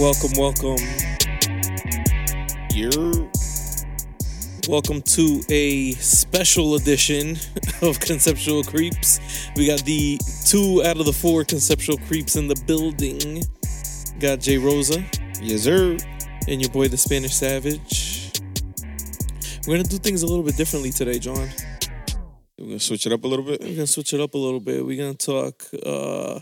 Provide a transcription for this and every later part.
Welcome, welcome. You're Welcome to a special edition of Conceptual Creeps. We got the two out of the four Conceptual Creeps in the building. Got Jay Rosa yes, sir. and your boy, the Spanish Savage. We're gonna do things a little bit differently today, John. We're gonna switch it up a little bit. We're gonna switch it up a little bit. We're gonna talk uh,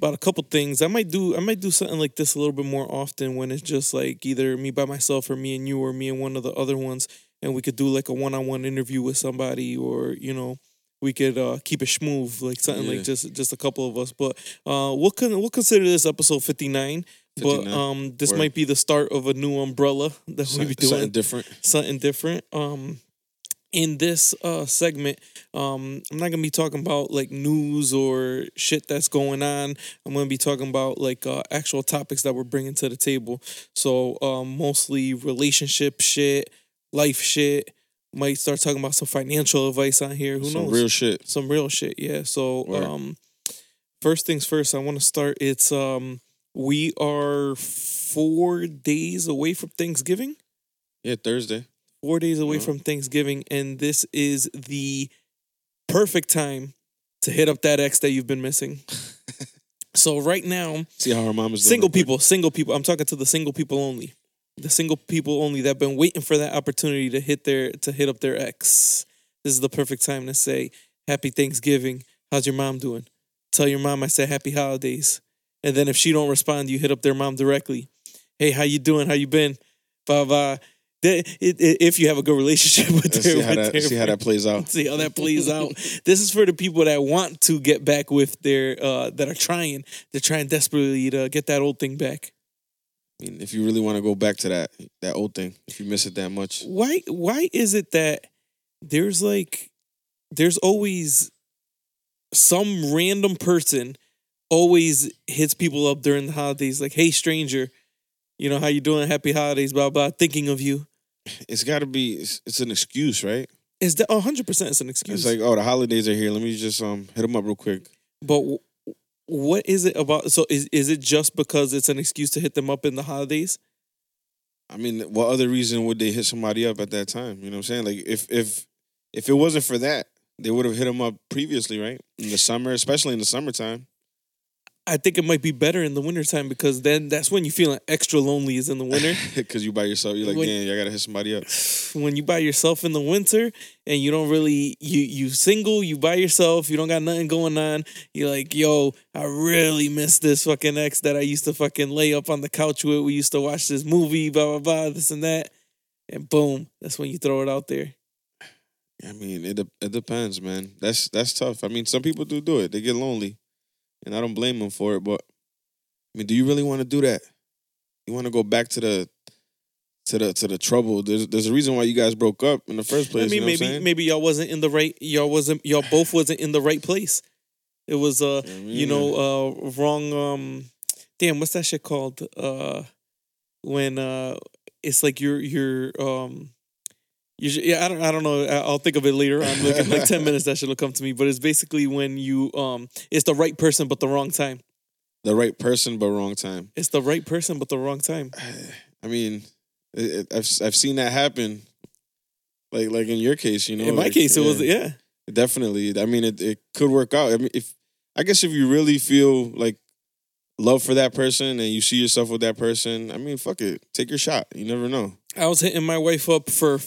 about a couple things. I might do I might do something like this a little bit more often when it's just like either me by myself or me and you or me and one of the other ones, and we could do like a one on one interview with somebody, or you know, we could uh, keep it smooth, like something Yeah. like just just a couple of us. But uh, we'll con- we'll consider this episode fifty nine. But um, this Word. might be the start of a new umbrella that we be doing something different. something different. Um, in this uh segment, um, I'm not gonna be talking about like news or shit that's going on. I'm gonna be talking about like uh, actual topics that we're bringing to the table. So um, mostly relationship shit, life shit. Might start talking about some financial advice on here. Who Some knows? real shit. some real shit. Yeah. So um, first things first, I want to start. It's um, we are four days away from Thanksgiving Yeah, Thursday. Four days away Yeah. from Thanksgiving, and this is the perfect time to hit up that ex that you've been missing. so right now, See how her mom is doing. single real quick. people, single people. I'm talking to the single people only. The single people only that have been waiting for that opportunity to hit their to hit up their ex. This is the perfect time to say Happy Thanksgiving. How's your mom doing? Tell your mom I said Happy Holidays. And then if she don't respond, you hit up their mom directly. Hey, how you doing? How you been? Blah blah. Th- it- it- If you have a good relationship with Let's their, see how that their see how that plays out. see how that plays out. This is for the people that want to get back with their uh that are trying. They're trying desperately to get that old thing back. I mean, if you really want to go back to that that old thing, if you miss it that much, Why why is it that there's like there's always some random person always hits people up during the holidays like, "Hey stranger, you know how you doing? Happy holidays, blah blah, thinking of you." It's got to be. It's, it's an excuse, right? Is that 100% it's an excuse. It's like, oh, the holidays are here. Let me just um hit them up real quick. But w- what is it about? So is is it just because it's an excuse to hit them up in the holidays? I mean, what other reason would they hit somebody up at that time? You know what I'm saying? Like, if if if it wasn't for that, they would have hit them up previously, right? In the summer, especially in the summertime. I think it might be better in the wintertime because then that's when you feeling extra lonely is in the winter. Because you by yourself, you're like, When- damn, I gotta hit somebody up. when you by yourself in the winter and you don't really you you single, you by yourself, you don't got nothing going on. You're like, yo, I really miss this fucking ex that I used to fucking lay up on the couch with. We used to watch this movie, blah blah blah, this and that. And boom, that's when you throw it out there. I mean, it it depends, man. That's that's tough. I mean, some people do do it. They get lonely, and I don't blame them for it. But I mean, do you really want to do that? You want to go back to the to the to the trouble? There's there's a reason why you guys broke up in the first place. I mean, you know what I'm maybe maybe y'all wasn't in the right. Y'all wasn't. Y'all both wasn't in the right place. It was uh, I you know, uh, wrong. Um, damn, what's that shit called? Uh, when uh, it's like you're you're um. You should, yeah, I don't. I don't know. I'll think of it later on. Like in like ten minutes, that should will come to me. But it's basically when you um, it's the right person but the wrong time. the right person, but wrong time. It's the right person but the wrong time. I mean, it, it, I've I've seen that happen. Like like in your case, you know. in my like, case, it was yeah. yeah. Definitely. I mean, it, it could work out. I mean, if I guess if you really feel like love for that person and you see yourself with that person, I mean, fuck it, take your shot. You never know. I was hitting my wife up for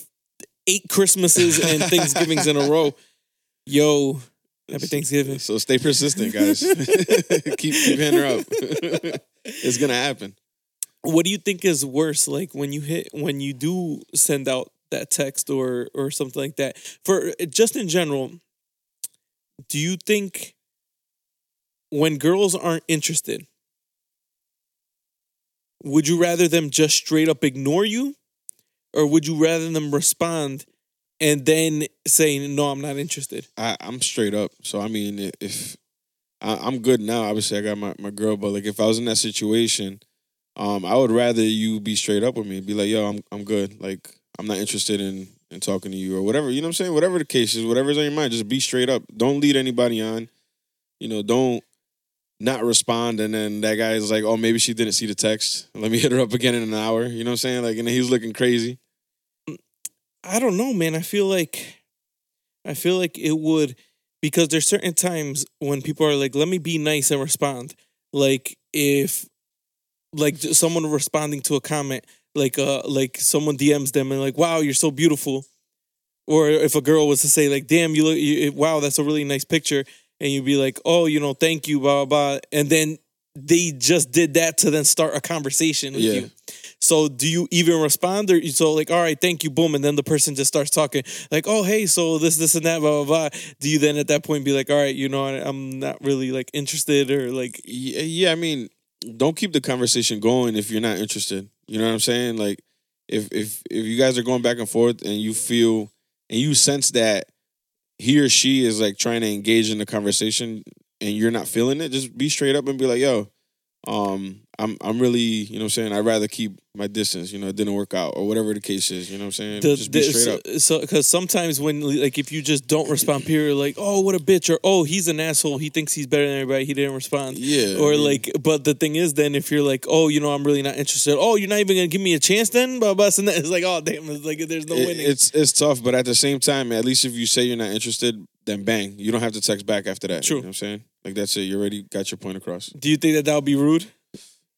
eight Christmases and Thanksgivings in a row. Yo, happy Thanksgiving. So stay persistent, guys. keep keep hitting her up. it's gonna happen. What do you think is worse, like when you hit when you do send out that text or or something like that? For just in general, do you think when girls aren't interested, would you rather them just straight up ignore you, or would you rather them respond and then say no, I'm not interested? I, I'm straight up. So I mean, if I, I'm good now, obviously I got my, my girl, but like if I was in that situation, um, I would rather you be straight up with me. Be like, yo, I'm I'm good. Like I'm not interested in in talking to you or whatever. You know what I'm saying? Whatever the case is, whatever's on your mind, just be straight up. Don't lead anybody on. You know, don't not respond, and then that guy is like, "Oh, maybe she didn't see the text. Let me hit her up again in an hour." You know what I'm saying? Like, and he's looking crazy. I don't know, man. I feel like I feel like it would because there's certain times when people are like, "Let me be nice and respond." Like if like someone responding to a comment, like uh like someone DMs them and like, "Wow, you're so beautiful." Or if a girl was to say like, "Damn, you look you, wow, that's a really nice picture." And you'd be like, "Oh, you know, thank you, blah blah." blah. And then they just did that to then start a conversation with Yeah. you. So do you even respond or you so like, all right, thank you, boom, and then the person just starts talking like, oh hey, so this, this, and that, blah blah blah. Do you then at that point be like, all right, you know, I- I'm not really like interested or like, Yeah, yeah, I mean, don't keep the conversation going if you're not interested. You know what I'm saying? Like, if if if you guys are going back and forth and you feel and you sense that he or she is like trying to engage in the conversation and you're not feeling it, just be straight up and be like, "Yo, um, I'm I'm really, you know what I'm saying, I'd rather keep my distance, you know, it didn't work out or whatever the case is, you know what I'm saying? the, just be the- straight up. so because sometimes when like if you just don't respond, period, like, oh what a bitch, or oh he's an asshole, he thinks he's better than everybody, he didn't respond. Yeah. Or mean, like, but the thing is, then if you're like, oh, you know, I'm really not interested. Oh, you're not even gonna give me a chance, then, blah blah. And that it's like, oh, damn, it's like there's no it- winning. it's it's tough, but at the same time, at least if you say you're not interested, then bang, you don't have to text back after that. True. You know what I'm saying? Like that's it. You already got your point across. Do you think that that would be rude?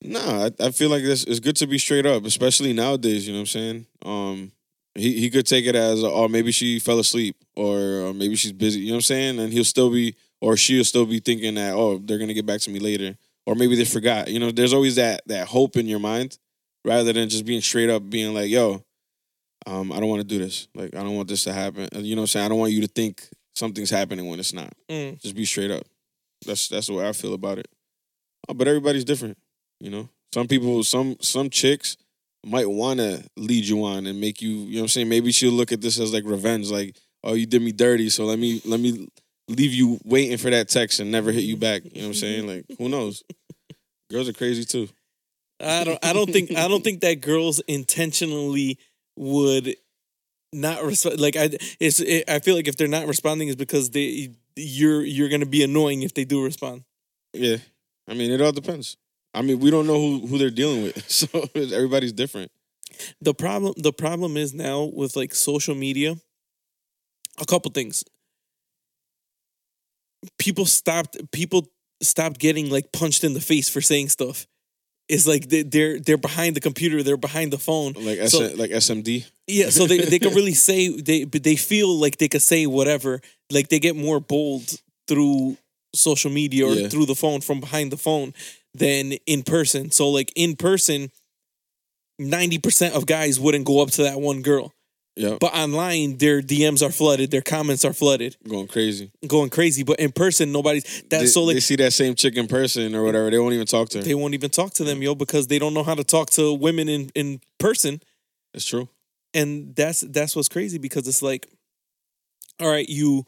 No, I, I feel like this it's good to be straight up, especially nowadays. You know what I'm saying? Um, he he could take it as, oh, maybe she fell asleep, or, or maybe she's busy. You know what I'm saying? And he'll still be, or she'll still be thinking that, oh, they're gonna get back to me later, or maybe they forgot. You know, there's always that that hope in your mind, rather than just being straight up, being like, yo, um, I don't want to do this. Like, I don't want this to happen. You know what I'm saying? I don't want you to think something's happening when it's not. Mm. Just be straight up. That's that's the way I feel about it. Uh, But everybody's different, you know. Some people, some some chicks might want to lead you on and make you, you know what I'm saying? Maybe she'll look at this as like revenge, like, oh, you did me dirty, so let me let me leave you waiting for that text and never hit you back. You know what I'm saying? Like, who knows? Girls are crazy too. I don't. I don't think. I don't think that girls intentionally would not respond. Like I, it's. It, I feel like if they're not responding, is because they you're you're gonna be annoying if they do respond. Yeah. I mean, it all depends. I mean, we don't know who, who they're dealing with. So everybody's different. The problem. The problem is now with like social media. A couple things. People stopped. People stopped getting like punched in the face for saying stuff. It's like they, they're they're behind the computer. They're behind the phone. Like S- So- like SMD. Yeah, so they they can really say they but they feel like they could say whatever. Like they get more bold through social media or Yeah. through the phone from behind the phone than in person. So like in person, ninety percent of guys wouldn't go up to that one girl. Yeah. But online, their DMs are flooded, their comments are flooded, Going crazy. going crazy. But in person, nobody's that's they, so like they see that same chick in person or whatever, they won't even talk to her. they won't even talk to them, yo, because they don't know how to talk to women in in person. It's true. and that's that's what's crazy because it's like all right you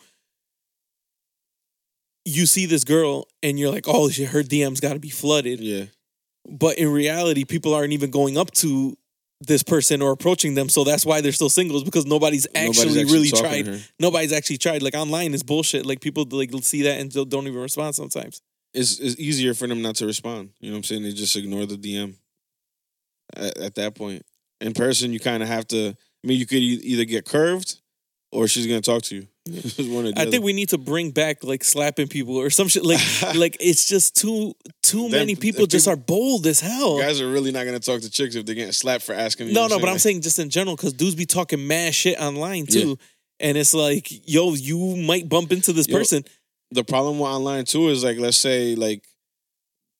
you see this girl and you're like oh shit her dms got to be flooded Yeah. but in reality people aren't even going up to this person or approaching them so that's why they're still singles because nobody's actually, Nobody's actually really tried her. nobody's actually tried like online is bullshit like people like see that and don't even respond sometimes It's it's easier for them not to respond. You know what I'm saying? They just ignore the DM. At, at that point, in person, you kind of have to. I mean, you could either get curved, or she's gonna talk to you. It's one or the I other. think we need to bring back like slapping people or some shit like like it's just too too many people just people- are bold as hell. guys are really not gonna talk to chicks if they're getting slapped for asking. You No, no, but I'm saying just in general because dudes be talking mad shit online too, and it's like, yo, you might bump into this Yo, person. the problem with online too is like, let's say like,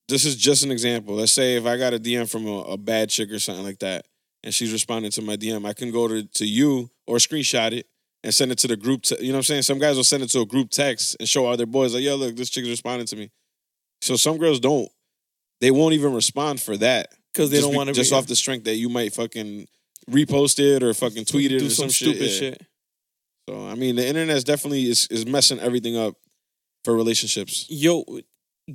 this is just an example. Let's say if I got a DM from a, a bad chick or something like that, and she's responding to my DM, I can go to to you or screenshot it and send it to the group. Te- you know what I'm saying? Some guys will send it to a group text and show all their boys like, yo, look, this chick's responding to me. So some girls don't. They won't even respond for that Because they Just don't want to just off the strength that you might fucking repost it or fucking tweet it or some, some, stupid shit. shit. So I mean, the internet's definitely is is messing everything up for relationships. Yo,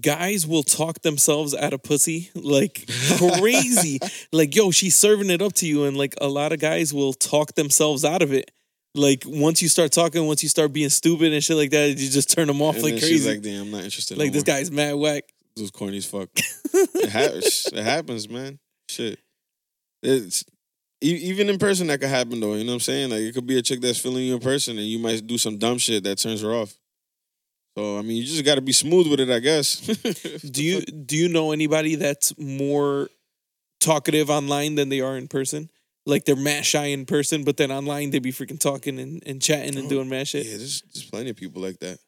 guys will talk themselves out of pussy like crazy. like, yo, she's serving it up to you, and like a lot of guys will talk themselves out of it. Like once you start talking, once you start being stupid and shit like that, you just turn them off And like crazy. she's Like, like, "Damn, I'm not interested." no this guy's mad whack. those corny as fuck. it, ha- it happens, man. Shit. It's e- even in person that could happen though. You know what I'm saying? Like it could be a chick that's feeling you in person, and you might do some dumb shit that turns her off. So I mean, you just got to be smooth with it, I guess. Do you do you know anybody that's more talkative online than they are in person? Like they're mad shy in person, but then online they be freaking talking and, and chatting and Oh, doing mad shit. Yeah, there's, there's plenty of people like that.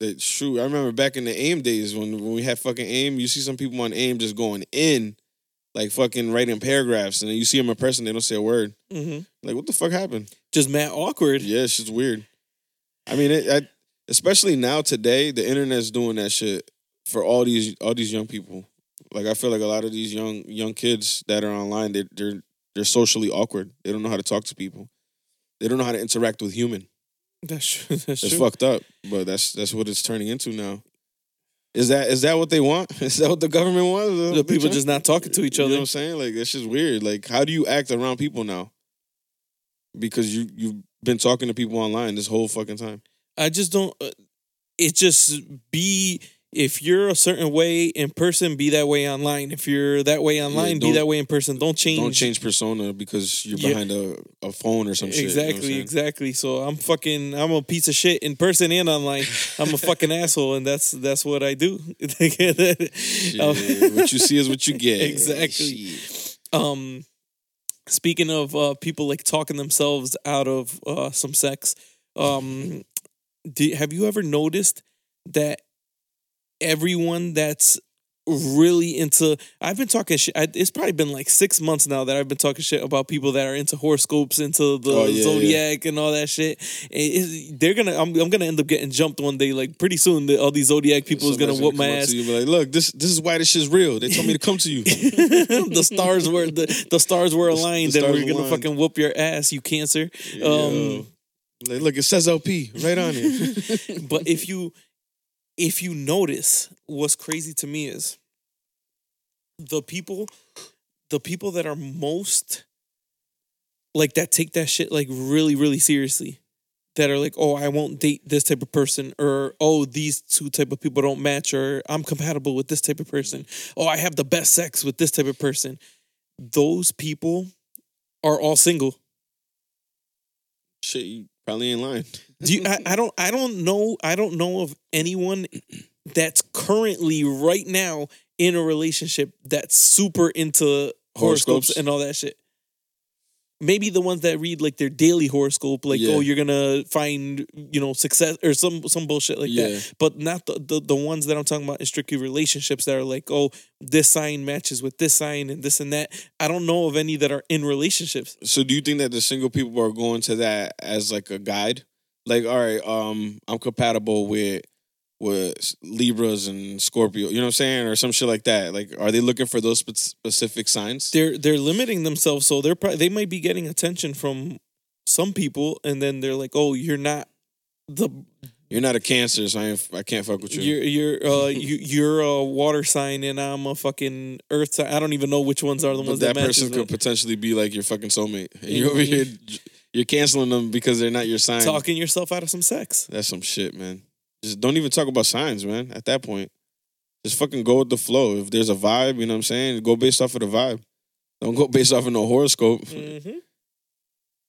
That's true. I remember back in the AIM days when when we had fucking AIM, you see some people on AIM just going in, like fucking writing paragraphs, and then you see them in person, they don't say a word. hmm Like, what the fuck happened? Just mad awkward. Yeah, it's just weird. I mean, it, I, especially now today, the internet's doing that shit for all these all these young people. Like, I feel like a lot of these young young kids that are online, they, they're they're socially awkward. They don't know how to talk to people. They don't know how to interact with human. That's true. That's It's true. fucked up, but that's that's what it's turning into now. Is that is that what they want? Is that what the government wants? The people just not talking to each other. You know what I'm saying? Like that's just weird. Like how do you act around people now? Because you you've been talking to people online this whole fucking time. I just don't. Uh, it just be if you're a certain way in person, be that way online. If you're that way online, be that way in person. Don't change. Don't change persona because you're Yeah. behind a, a phone or some shit. you know Exactly, exactly. So I'm fucking. I'm a piece of shit in person and online. I'm a fucking asshole, and that's that's what I do. Shit, what you see is what you get. Exactly. Shit. um speaking of uh people like talking themselves out of uh some sex um do, have you ever noticed that everyone that's really into i've been talking shit it's probably been like six months now that i've been talking shit about people that are into horoscopes into the Oh, yeah, zodiac and all that shit It- they're gonna I'm, I'm gonna end up getting jumped one day like pretty soon the, all these zodiac people is gonna whoop my ass to you like, look, this this is why this shit's real. They told me to come to you. the stars were the, the stars were aligned the and stars we're gonna aligned. fucking whoop your ass, you cancer. Yo. Um, Like, look, it says LP right on it. but if you if you notice, what's crazy to me is the people the people that are most like that take that shit like really, really seriously. That are like, oh, I won't date this type of person, or oh, these two type of people don't match, or I'm compatible with this type of person. Oh, I have the best sex with this type of person. Those people are all single. Shit, you probably ain't lying. Do you, I, I don't I don't know I don't know of anyone that's currently right now in a relationship that's super into horoscopes, Horoscopes? and all that shit. Maybe the ones that read like their daily horoscope, like oh, Yeah. oh you're gonna find you know success or some some bullshit like Yeah. that. But not the, the the ones that I'm talking about in strictly relationships that are like oh this sign matches with this sign and this and that. I don't know of any that are in relationships. So do you think that the single people are going to that as like a guide? Like, all right, um, I'm compatible with with Libras and Scorpio, you know what I'm saying? Or some shit like that. Like, are they looking for those specific signs? they're they're limiting themselves so they're probably they might be getting attention from some people and then they're like oh you're not the You're not a cancer, so I, ain't, I can't fuck with you. you're you're uh you you're a water sign and I'm a fucking earth sign I don't even know which ones are the but ones that that, person could potentially be like your fucking soulmate. And you're over here, you're canceling them because they're not your sign. talking yourself out of some sex That's some shit, man. Just don't even talk about signs, man. At that point, just fucking go with the flow. If there's a vibe, you know what I'm saying, go based off of the vibe. Don't go based off of no horoscope. mm-hmm.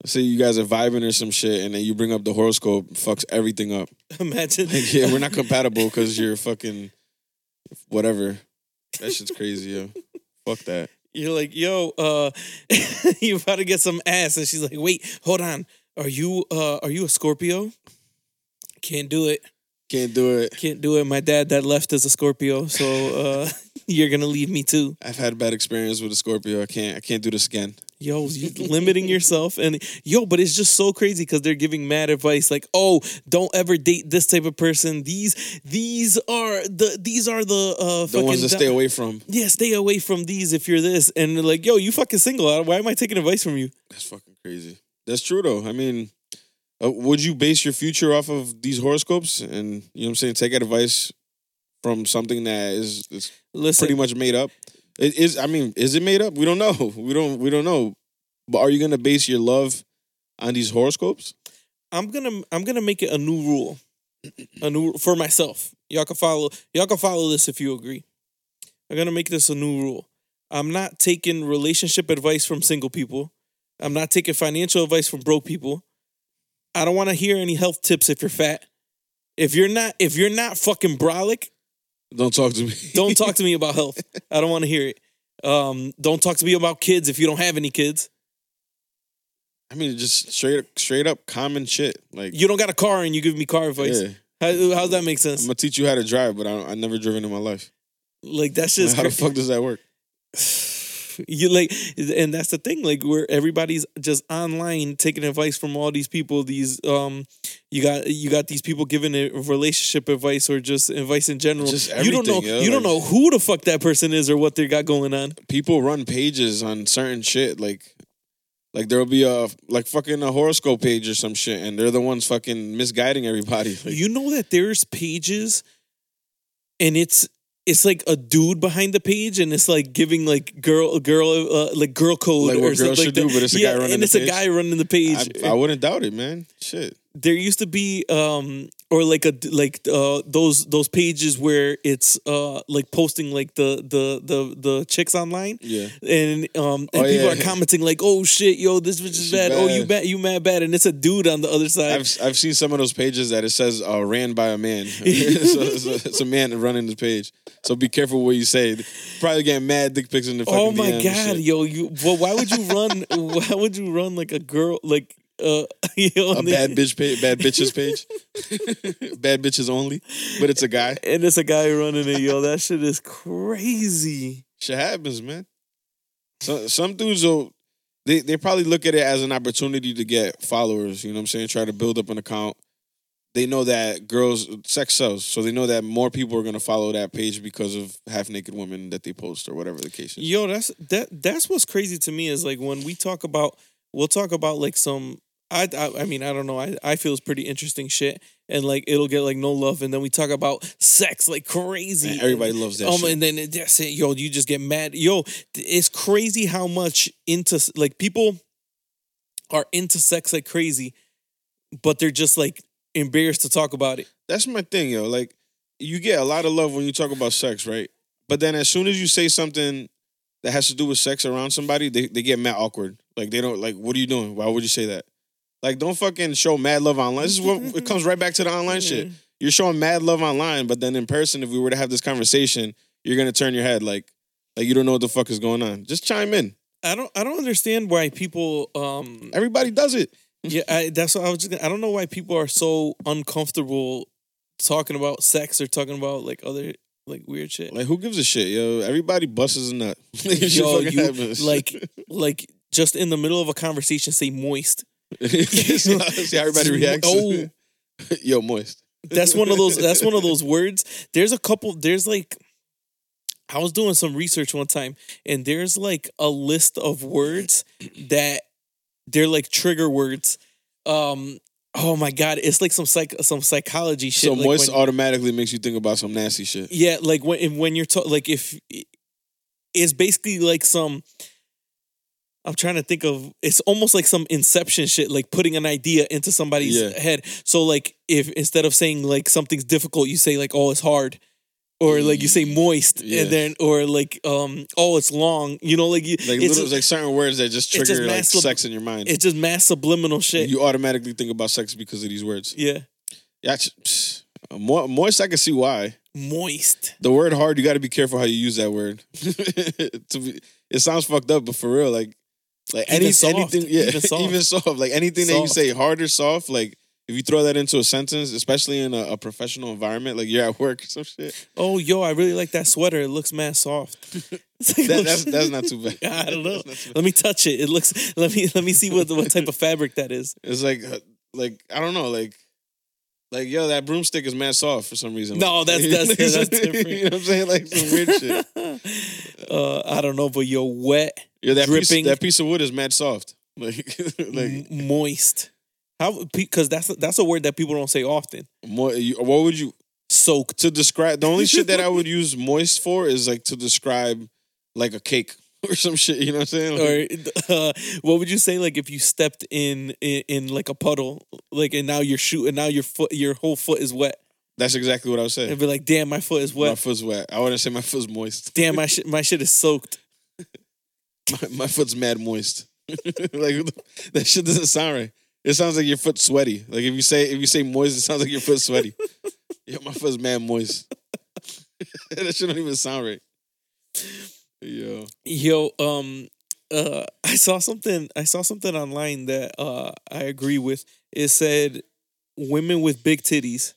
Let's say you guys are vibing or some shit, and then you bring up the horoscope, fucks everything up. imagine Like, yeah, we're not compatible because you're fucking whatever. That shit's crazy, yo. Fuck that. You're like yo uh you about to get some ass and she's like wait hold on are you uh are you a Scorpio can't do it Can't do it. Can't do it. My dad that left is a Scorpio, so uh, you're gonna leave me too. I've had a bad experience with a Scorpio. I can't. I can't do this again. Yo, you limiting yourself and yo, but it's just so crazy because they're giving mad advice like, oh, don't ever date this type of person. These these are the these are the uh The ones to stay away from. Yeah, stay away from these if you're this. And they're like, yo, you fucking single. Why am I taking advice from you? That's fucking crazy. That's true though. I mean, uh, would you base your future off of these horoscopes and you know what I'm saying? Take advice from something that is, is Listen, pretty much made up. It is. I mean, is it made up? We don't know. We don't. We don't know. But are you gonna base your love on these horoscopes? I'm gonna I'm gonna make it a new rule, a new for myself. Y'all can follow y'all can follow this if you agree. I'm gonna make this a new rule. I'm not taking relationship advice from single people. I'm not taking financial advice from broke people. I don't want to hear any health tips if you're fat. If you're not, if you're not fucking brolic, Don't talk to me. don't talk to me about health. I don't want to hear it. Um, don't talk to me about kids if you don't have any kids. I mean, just straight up, straight up common shit. Like, You don't got a car and you give me car advice. yeah, How, how's that make sense? I'm gonna teach you how to drive, but I, I never driven in my life. Like that's just how the fuck does that work? you like and that's the thing like where everybody's just online taking advice from all these people these um you got you got these people giving relationship advice or just advice in general Just you don't know yo, you don't know who the fuck that person is or what they got going on People run pages on certain shit, like, like there'll be a like fucking a horoscope page or some shit, and they're the ones fucking misguiding everybody. Like, you know that there's pages and it's it's like a dude behind the page and it's like giving like girl girl uh, like girl code Like what or something girls like should that. do, but it's a guy yeah, running and the it's a guy running the page I, I wouldn't doubt it, man. Shit. There used to be um or like a like uh those those pages where it's uh like posting like the the the the chicks online Yeah. and um and Oh, people yeah. are commenting like oh shit yo this bitch is She bad. oh you bad. bad you mad bad and it's a dude on the other side I've I've seen some of those pages that it says uh, ran by a man. so it's, a, it's a man running the page. So be careful what you say. Probably getting mad dick pics in the fucking oh my DM god yo you well why would you run why would you run like a girl like uh A bad bitch page, bad bitches page, bad bitches only. But it's a guy. and it's a guy running it yo that shit is crazy Shit happens, man. So, some dudes will they they probably look at it as an opportunity to get followers. You know what I'm saying? Try to build up an account. They know that girls sex sells, so they know that more people are gonna follow that page because of half naked women that they post or whatever the case is. Yo, that's that. That's what's crazy to me is like when we talk about, we'll talk about like some. I, I, I mean, I don't know. I, I feel it's pretty interesting shit, and like it'll get like no love, and then we talk about sex like crazy. And everybody loves that Um, shit. and then that's it. Yo, you just get mad. Yo, it's crazy how much into like people are into sex like crazy, but they're just like embarrassed to talk about it. That's my thing, yo. Like, you get a lot of love when you talk about sex, right? But then as soon as you say something that has to do with sex around somebody, they, they get mad awkward. Like they don't like, what are you doing? Why would you say that? Like, don't fucking show mad love online. This is what it comes right back to the online shit. You're showing mad love online, but then in person, if we were to have this conversation, you're gonna turn your head like like you don't know what the fuck is going on. Just chime in. I don't. I don't understand why people. Um, Everybody does it. Yeah, I, that's what I was just. I don't know why people are so uncomfortable talking about sex or talking about like other like weird shit. Like who gives a shit, yo? Everybody busts a nut. Yo, you like like just in the middle of a conversation, say moist. see, how, see how everybody reacts. Oh. yo, moist. That's one of those. That's one of those words. There's a couple. There's like. I was doing some research one time, and there's like a list of words that they're like trigger words. Um. Oh my god, it's like some psych some psychology shit. So like moist when- automatically makes you think about some nasty shit. Yeah, like when when you're ta- like if it's basically like some. I'm trying to think of. It's almost like some inception shit, like putting an idea into somebody's Yeah. head. So like if instead of saying like something's difficult, you say like oh it's hard, or like you say moist, Yeah. and then or like um oh it's long. You know like you, Like it's little, like certain words that just trigger just like sub- sex in your mind. it's just mass subliminal shit. You automatically think about sex because of these words. yeah, Yeah, psh, mo- moist. I can see why. moist. The word hard, you got to be careful how you use that word. to be, it sounds fucked up, but for real, like, like Even any soft. anything, yeah, Even soft. even soft, like anything that you say hard or soft, like if you throw that into a sentence, especially in a, a professional environment, like you're at work or some shit, Oh yo, I really like that sweater. It looks mad soft. Like, that, that's that's not too bad. I don't know. That's not too bad. Let me touch it. It looks. Let me let me see what what type of fabric that is. It's like, uh, like I don't know, like, like yo, that broomstick is mad soft for some reason. No, Like- that's- that's- that's different. you know what I'm saying? Like some weird shit. Uh, I don't know, but yo, wet, Yeah, that piece, that piece of wood is mad soft. Like, like m- moist. How? Because that's that's a word that people don't say often. You, what would you Soaked. to describe? The only shit that I would use moist for is like to describe like a cake or some shit. You know what I'm saying? Like, Or uh, what would you say? Like if you stepped in, in in like a puddle, like and now you're shooting, now your foot, your whole foot is wet. That's exactly what I was saying. and be like, "Damn, my foot is wet. My foot's wet. I wouldn't say my foot's moist. Damn, my shit, my shit is soaked." My, my foot's mad moist. like that shit doesn't sound right. It sounds like your foot's sweaty. Like if you say if you say moist, it sounds like your foot's sweaty. yeah, my foot's mad moist. that shit don't even sound right. Yo, Yo, um, uh, I saw something. I saw something online that uh I agree with. It said women with big titties.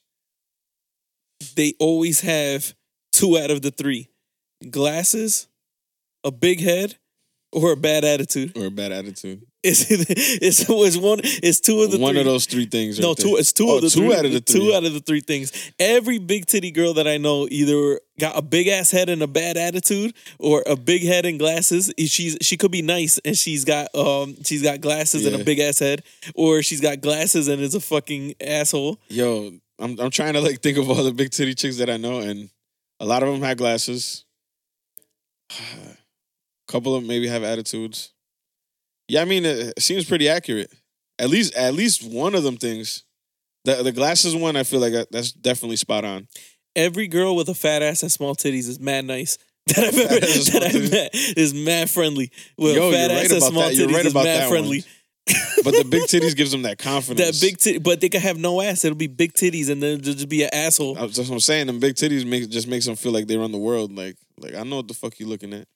They always have two out of the three: glasses, a big head, or a bad attitude. or a bad attitude. It's it's, it's one. It's two of the One three. of those three things. No, right two. It's two Oh, of the two three, out of the Two three. out of the three things. Every big titty girl that I know either got a big ass head and a bad attitude, or a big head and glasses. She's she could be nice and she's got um she's got glasses and a big ass head, or she's got glasses and is a fucking asshole. Yo, I'm I'm trying to like think of all the big titty chicks that I know, and a lot of them have glasses. A couple of them maybe have attitudes. Yeah, I mean it, seems pretty accurate. At least at least one of them things. The the glasses one, I feel like that- that's definitely spot on. Every girl with a fat ass and small titties is mad nice. That I've ever Fat ass and small that I've met is mad friendly. With Yo, fat you're ass right and small that. Titties right is mad friendly. one. But the big titties gives them that confidence. That big titty, but they could have no ass. It'll be big titties, and then just be an asshole. That's what I'm saying. Them big titties make just makes them feel like they run the world. Like like I know what the fuck you looking at,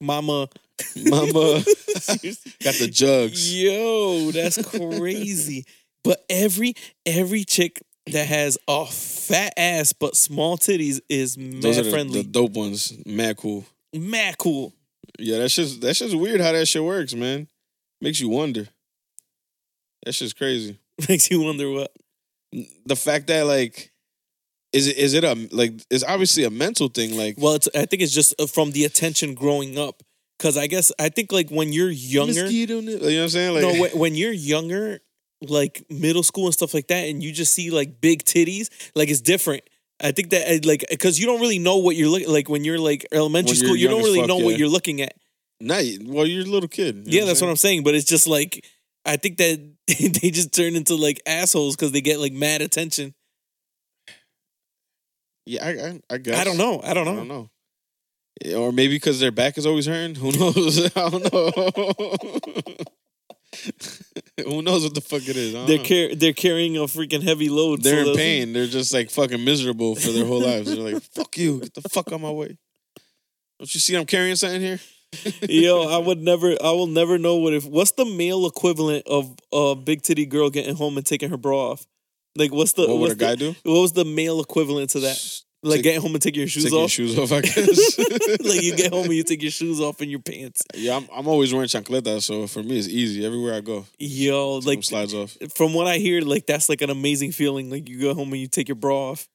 Mama, mama. Got the jugs. Yo, that's crazy. but every every chick that has a fat ass but small titties is mad Those are the, friendly, the dope ones. Mad cool. mad cool. Yeah, that's just that's just weird how that shit works, man. Makes you wonder. That's just crazy. Makes you wonder what. The fact that like, is it is it a like? It's obviously a mental thing. Like, Well, it's, I think it's just uh, from the attention growing up. Because I guess I think like when you're younger, mosquito you know what I'm saying? Like, no, when, when you're younger, like middle school and stuff like that, and you just see like big titties, like it's different. I think that uh, like because you don't really know what you're looking like when you're like elementary you're school, you don't really fuck, know yeah. what you're looking at. not well, you're a little kid. Yeah, that's what I'm saying. But it's just like I think that they just turn into like assholes because they get like mad attention. Yeah, I, I, I guess. I don't know. I don't know. I don't know. Or maybe because their back is always hurting. Who knows? I don't know. Who knows what the fuck it is? They're car- they're carrying a freaking heavy load. They're in that's- pain. They're just like fucking miserable for their whole lives. They're like, fuck you. Get the fuck out of my way. Don't you see I'm carrying something here? Yo, I would never. I will never know what if. What's the male equivalent of a big titty girl getting home and taking her bra off? Like, what's the What would what's a guy the, do? What was the male equivalent to that? Like Take- getting home and taking your shoes Taking your off. shoes off, I guess. like you get home and you take your shoes off and your pants. yeah, I'm, I'm always wearing chancletas, so for me it's easy. Everywhere I go, Yo, like slides off. from what I hear, like that's like an amazing feeling. Like you go home and you take your bra off.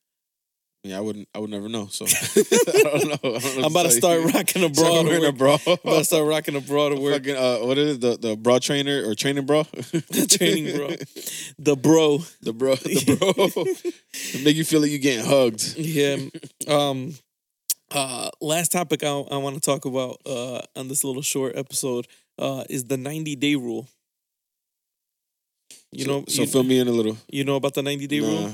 Yeah, I wouldn't. I would never know. So I don't know. I don't know I'm about to start you. rocking a Start bra. wearing a bra. I'm about to start rocking a bra to work. Fucking, uh, what is it? The the bra trainer or training bra? the Training bra. The bro. The bro. The bro. make you feel like you're getting hugged. Yeah. Um. Uh. Last topic I, I want to talk about uh on this little short episode uh is the 90 day rule. You so, know. So you, fill me in a little. you know about the 90 day Nah. rule.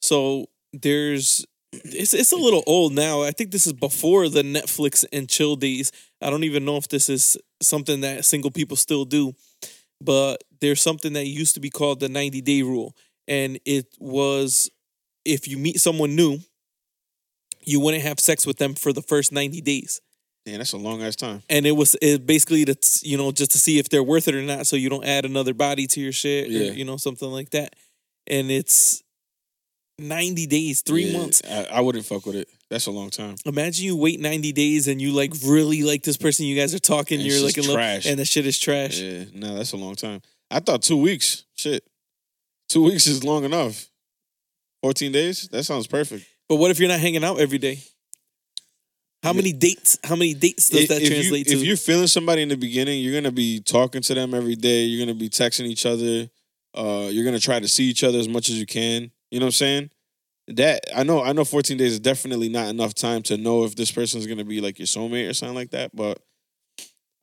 So there's it's it's a little old now. I think this is before the Netflix and chill days. I don't even know if this is something that single people still do. But there's something that used to be called the 90 day rule. And it was if you meet someone new, you wouldn't have sex with them for the first 90 days. Damn, that's a long ass time. And it was it basically to you know just to see if they're worth it or not, so you don't add another body to your shit, Yeah. or, you know something like that. And it's ninety days, three Yeah, months. I, I wouldn't fuck with it. That's a long time. Imagine you wait ninety days and you like really like this person. You guys are talking. And you're like just in love, trash. and the shit is trash. Yeah, no, that's a long time. I thought two weeks. Shit, two weeks is long enough. Fourteen days. That sounds perfect. But what if you're not hanging out every day? How many dates? How many dates does If- that if translate you, to? If you're feeling somebody in the beginning, you're gonna be talking to them every day. You're gonna be texting each other. Uh, you're gonna try to see each other as much as you can. You know what I'm saying? That I know. I know. 14 days is definitely not enough time to know if this person's gonna be like your soulmate or something like that. But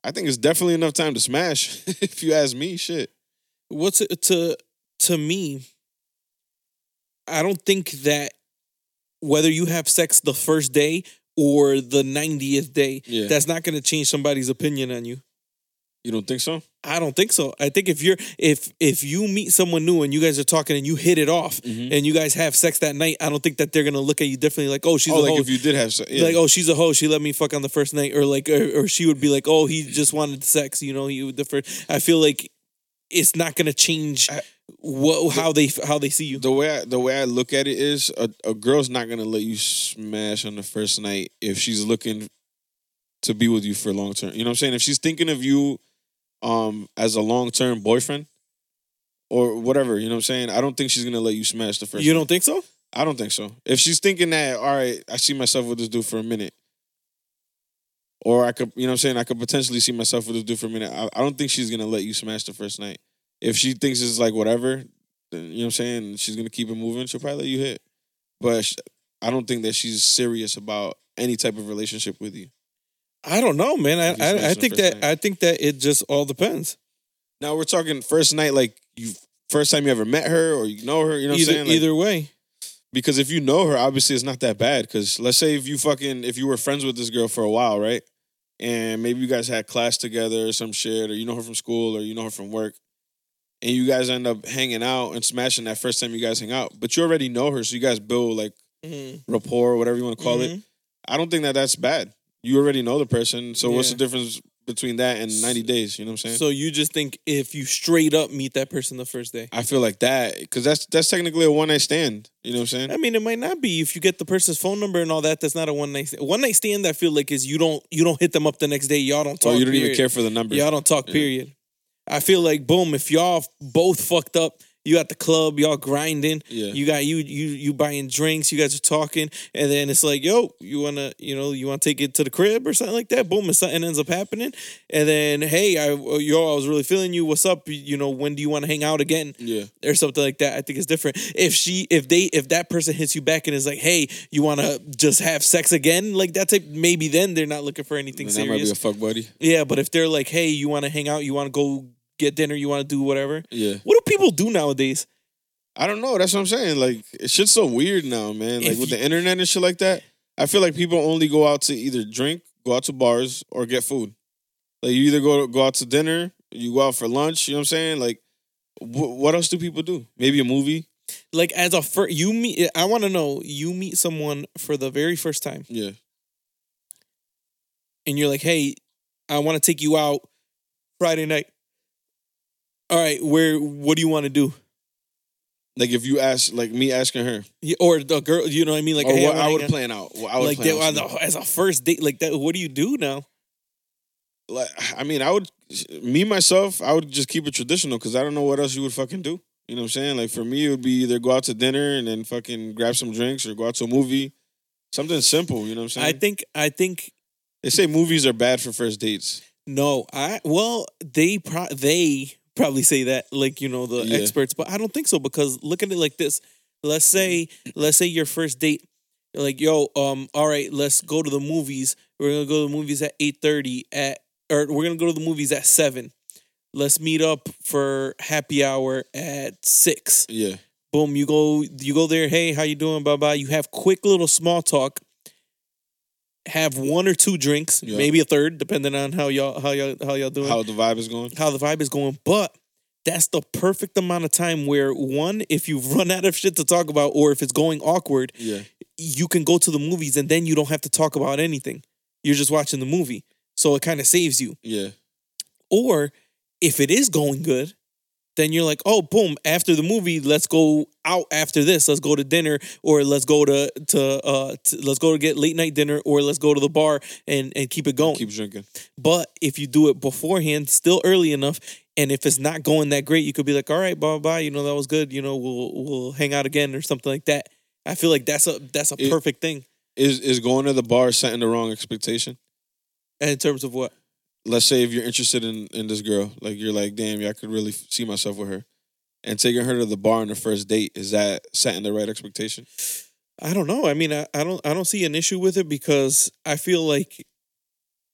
I think it's definitely enough time to smash. if you ask me, shit. What's it to to me? I don't think that whether you have sex the first day or the 90th day, Yeah. that's not going to change somebody's opinion on you. You don't think so? I don't think so. I think if you're if if you meet someone new and you guys are talking and you hit it off Mhm. and you guys have sex that night, I don't think that they're gonna look at you differently like, oh, she's oh, a like hoe. if you did have sex. Yeah. Like, oh, she's a hoe. She let me fuck on the first night, or like, or, or she would be like, oh, he just wanted sex. You know, he the first. I feel like it's not gonna change I- what how they how they see you. the way I, the way I look at it is a, a girl's not gonna let you smash on the first night if she's looking to be with you for long term. You know what I'm saying? If she's thinking of you um as a long term boyfriend or whatever, you know what I'm saying? I don't think she's gonna let you smash the first You don't think so? I don't think so. If she's thinking that, all right, I see myself with this dude for a minute. Or I could, you know what I'm saying? I could potentially see myself with this dude for a minute. I, I don't think she's gonna let you smash the first night. If she thinks it's like whatever, then, you know what I'm saying? She's gonna keep it moving. She'll probably let you hit. But I don't think that she's serious about any type of relationship with you. I don't know, man. I I, I think that night. I think that it just all depends. Now we're talking first night, like you first time you ever met her or you know her, you know what either I'm saying? Like, either way, Because if you know her, obviously it's not that bad. Because let's say if you fucking if you were friends with this girl for a while, right? And maybe you guys had class together or some shit, or you know her from school or you know her from work, and you guys end up hanging out and smashing that first time you guys hang out. But you already know her, so you guys build like Mhm. rapport, whatever you want to call it. Mhm. I don't think that that's bad. You already know the person, so what's Yeah. the difference between that and ninety days? You know what I'm saying? So you just think if you straight up meet that person the first day? I feel like that because that's that's technically a one night stand. You know what I'm saying? I mean, it might not be if you get the person's phone number and all that. That's not a one night stand. One night stand. I feel like is you don't you don't hit them up the next day. Y'all don't oh, talk. oh, you don't even period. care for the number. Y'all don't talk. Period. I feel like boom. If y'all both fucked up, you at the club, y'all grinding. Yeah. You got you you you buying drinks. You guys are talking, and then it's like, yo, you wanna you know you want to take it to the crib or something like that. Boom, and something ends up happening, and then hey, I yo, I was really feeling you. What's up? You know, when do you want to hang out again? yeah. or something like that. I think it's different. If she, if they, if that person hits you back and is like, "Hey, you want to just have sex again?" Like that type, maybe then they're not looking for anything Then that might be a fuck buddy. yeah, but if they're like, "Hey, you want to hang out? You want to go get dinner? You want to do whatever?" Yeah. What do people do nowadays? I don't know. That's what I'm saying. Like, it shit's so weird now, man. Like If with the internet and shit like that. I feel like people only go out to either drink, go out to bars, or get food. Like you either go go out to dinner, you go out for lunch. You know what I'm saying? Like, wh- what else do people do? Maybe a movie. Like as a first, you meet. I want to know. You meet someone for the very first time, Yeah. and you're like, "Hey, I want to take you out Friday night." All right, where? What do you want to do? Like if you ask, like me asking her, Yeah, Or the girl, you know what I mean? Like, or hey, what I would out. plan out. What I would like plan that, out as, a, as a first date like that what do you do now like I mean, I would me myself, I would just keep it traditional because I don't know what else you would fucking do. You know what I'm saying? Like for me, it would be either go out to dinner and then fucking grab some drinks or go out to a movie. Something simple, you know what I'm saying? i think i think they say movies are bad for first dates. no i well they pro- they probably say that like you know the Yeah. experts but i don't think so because look at it like this. Let's say let's say your first date like yo um all right let's go to the movies. We're gonna go to the movies at 8.30 at or we're gonna go to the movies at 7 let's meet up for happy hour at 6 Yeah. boom you go you go there hey how you doing bye bye you have quick little small talk have one or two drinks Yeah. maybe a third depending on how y'all how y'all how y'all doing How the vibe is going. how the vibe is going but that's the perfect amount of time where one if you've run out of shit to talk about or if it's going awkward Yeah. you can go to the movies and then you don't have to talk about anything you're just watching the movie so it kind of saves you Yeah. or if it is going good, then you're like, oh, boom, after the movie, let's go out after this. Let's go to dinner or let's go to to uh to, let's go to get late night dinner or let's go to the bar and and keep it going. Keep drinking. but if you do it beforehand, still early enough, and if it's not going that great, you could be like, all right, bye bye, you know, that was good, you know, we'll we'll hang out again or something like that. I feel like that's a that's a It- perfect thing Is is going to the bar setting the wrong expectation? in terms of what Let's say if you're interested in in this girl, like you're like, damn, yeah, I could really see myself with her. And taking her to the bar on the first date, is that setting the right expectation? I don't know. I mean, I, I don't I don't see an issue with it because I feel like,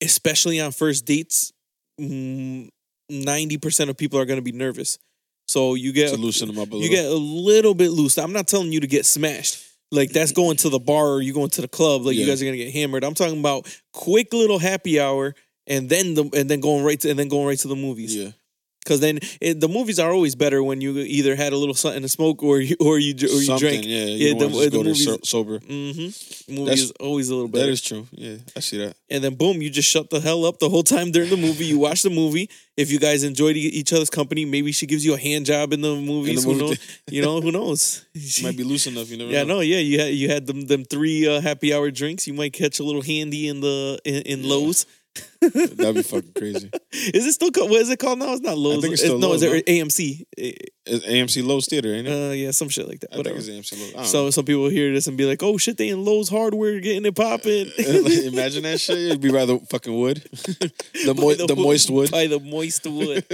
especially on first dates, mm, ninety percent of people are going to be nervous. So you get To loosen them up a little. you get a little bit loose. I'm not telling you to get smashed. Like that's going to the bar or you going to the club. Like you guys are gonna get hammered. I'm talking about quick little happy hour and then the and then going right to and then going right to the movies. Yeah. Because then it, the movies are always better when you either had a little something to smoke or you or you or you Something, drank. Yeah. Yeah, You the- the, the movies- so- sober. Mm-hmm. Movie is always a little better. That is true. Yeah, I see that. and then boom, you just shut the hell up the whole time during the movie. You watch the movie. If you guys enjoyed each other's company, maybe she gives you a hand job in the movies. movie who knows? You know, who knows? She, Might be loose enough. You never yeah, know. no, yeah. You had you had them them three uh, happy hour drinks. You might catch a little handy in the in, in Yeah. Loews. That'd be fucking crazy. Is it still called? What is it called now? It's not Loews. think it's still no, Loews, is it AMC? It's AMC Loews Theater, ain't it? Uh, yeah, some shit like that. I Whatever. think it's AMC Loews. So some people hear this and be like, "Oh shit, they in Lowe's Hardware getting it popping." Imagine that shit. It'd be rather fucking wood. the mo- the, moist wood. By the moist wood.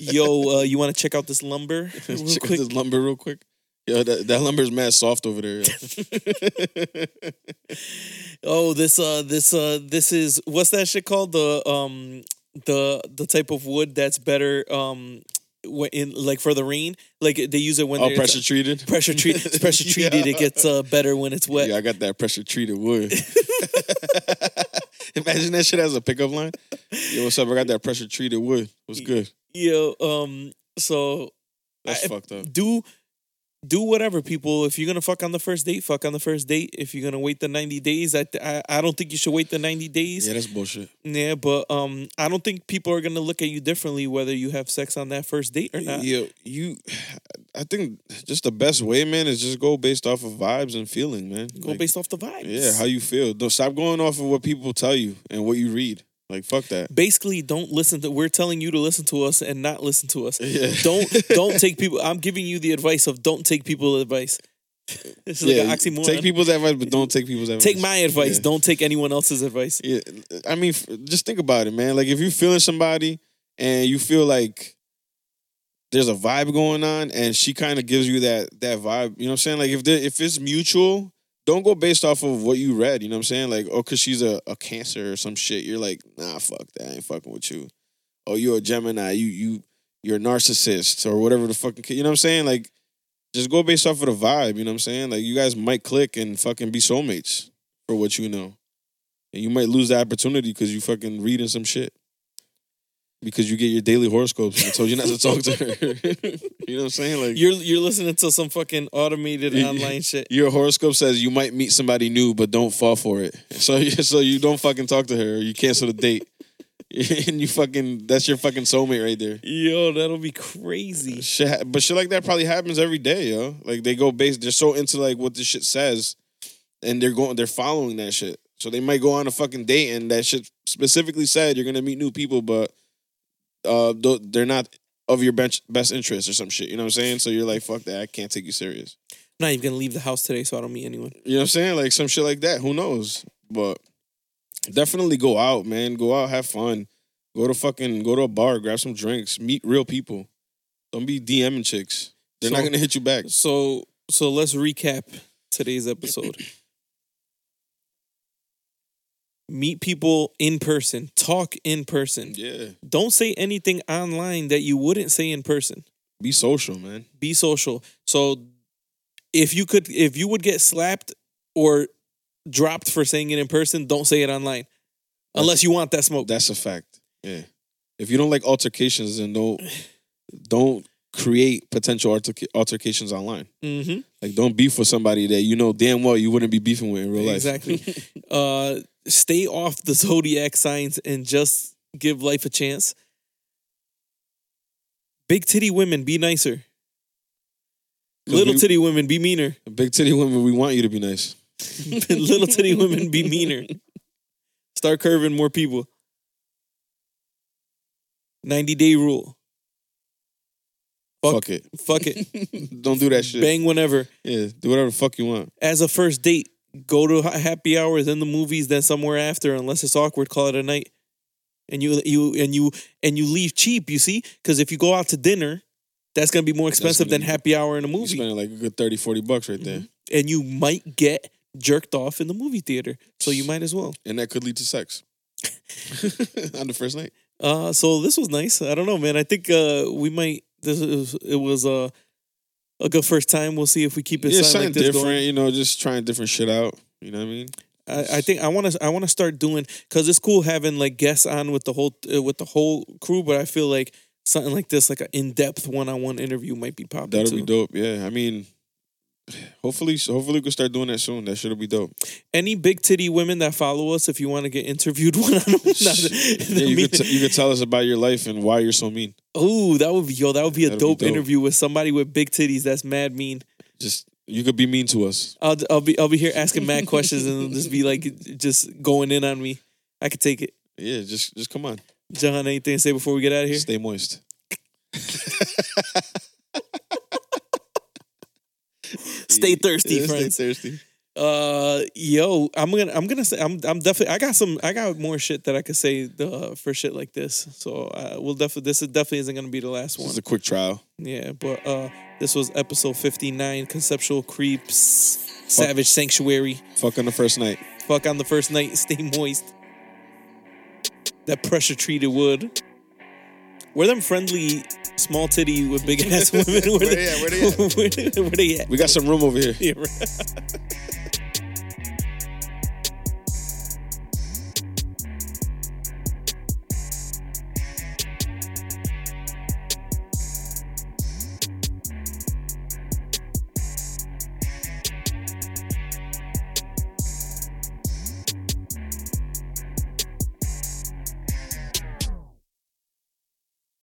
Yo, uh, you want to check out this lumber Check out this lumber real quick. Yo, that, that lumber's mad soft over there. Oh, this uh, this uh, this is what's that shit called? The um, the the type of wood that's better um, in like for the rain. Like they use it when they're pressure treated. pressure treat it's pressure treated. It gets uh better when it's wet. Yeah, I got that pressure treated wood. Imagine that shit as a pickup line. Yo, what's up? I got that pressure treated wood. What's good? Yo, um, so That's I- fucked up. do do whatever people if you're gonna fuck on the first date fuck on the first date if you're gonna wait the 90 days i i, I don't think you should wait the 90 days Yeah, that's bullshit. yeah but um i don't think people are gonna look at you differently whether you have sex on that first date or not Yeah, you. I think just the best way, man, is just go based off of vibes and feeling, man. go Like, based off the vibes Yeah, how you feel. Don't stop going off of what people tell you and what you read. Like fuck that. basically don't listen to we're telling you to listen to us and not listen to us Yeah. don't don't take people i'm giving you the advice of don't take people's advice it's like yeah, an oxymoron take people's advice, but don't take people's advice. Take my advice Yeah. don't take anyone else's advice Yeah, I mean, f- just think about it, man. Like if you're feeling somebody and you feel like there's a vibe going on, and she kind of gives you that that vibe, you know what I'm saying? Like if there, if it's mutual, don't go based off of what you read. You know what I'm saying? Like oh, cause she's a, a Cancer or some shit. You're like, nah, fuck that. I ain't fucking with you. Oh, you're a Gemini. You you you're a narcissist or whatever the fucking. You know what I'm saying? Like. Just go based off of the vibe, you know what I'm saying? Like you guys might click and fucking be soulmates for what you know. And you might lose the opportunity because you fucking reading some shit. Because you get your daily horoscopes and I told you not to talk to her. you know what I'm saying? Like You're you're listening to some fucking automated Y- online shit. your horoscope says you might meet somebody new, but don't fall for it. So so you don't fucking talk to her or you cancel the date. and you fucking that's your fucking soulmate right there. Yo, that'll be crazy. Uh, shit, but shit like that probably happens every day, yo. Like they go based, they're so into like what this shit says, and they're going, they're following that shit. So they might go on a fucking date, and that shit specifically said you're gonna meet new people, but uh, they're not of your bench, best interest or some shit. You know what I'm saying? So you're like, fuck that, I can't take you serious. I'm not even gonna leave the house today, so I don't meet anyone. You know what I'm saying? Like some shit like that. Who knows? But definitely go out, man. Go out, have fun. Go to fucking go to a bar, grab some drinks, meet real people. Don't be DMing chicks. They're not gonna hit you back. So so let's recap today's episode. Meet people in person. Talk in person. Yeah. Don't say anything online that you wouldn't say in person. Be social, man. Be social. So if you could if you would get slapped or dropped for saying it in person, don't say it online. Unless you want that smoke. That's a fact. Yeah. If you don't like altercations, then don't don't create potential alterca- altercations online. mm-hmm. Like don't beef with somebody that you know damn well you wouldn't be beefing with in real life. Exactly. uh, stay off the zodiac signs and just give life a chance. Big titty women, be nicer. Little we- titty women, be meaner. Big titty women, we want you to be nice. Little titty women, be meaner. Start curving more people. 90 day rule. Fuck, Fuck it. Fuck it. don't do that shit. Bang whenever. Yeah, do whatever the fuck you want. As a first date, go to happy hour, then the movies, then somewhere after. Unless it's awkward, call it a night. And you you and you and you leave cheap. You see, because if you go out to dinner, that's gonna be more expensive than be- happy hour in a movie, spending like a good 30, 40 bucks right there. and you might get jerked off in the movie theater. So you might as well. And that could lead to sex. On the first night. Uh, so this was nice. I don't know, man. I think uh we might. This is it was uh a good first time. We'll see if we keep it yeah, something like different. going. You know, just trying different shit out. You know what I mean? I, I think I want to I want to start doing because it's cool having like guests on with the whole uh, with the whole crew, but I feel like something like this, like an in depth one on one interview, might be popping. That'll too. be dope. Yeah, I mean, hopefully, hopefully we can start doing that soon. That should be dope. Any big titty women that follow us, if you want to get interviewed one on one, Yeah, you could t- you could tell us about your life and why you're so mean. oh, that would be yo, that would be a That'd be dope, dope. interview with somebody with big titties. That's mad mean. Just you could be mean to us. I'll I'll be I'll be here asking mad questions and just be like just going in on me. I could take it. Yeah, just just come on. John, anything to say before we get out of here? Stay moist. Stay thirsty, Yeah, friends. Stay thirsty. Uh, yo, I'm gonna, I'm gonna say, I'm, I'm definitely, I got some, I got more shit that I could say uh, for shit like this. So uh, we'll definitely, this is definitely isn't gonna be the last one. This is a quick trial. Yeah, but uh, this was episode 59, conceptual creeps, savage sanctuary. Fuck on the first night. Fuck on the first night, stay moist. That pressure treated wood. Where them friendly, small titty with big ass women? Where they at? Where they at? Where, where they at? We got some room over here. Yeah, right.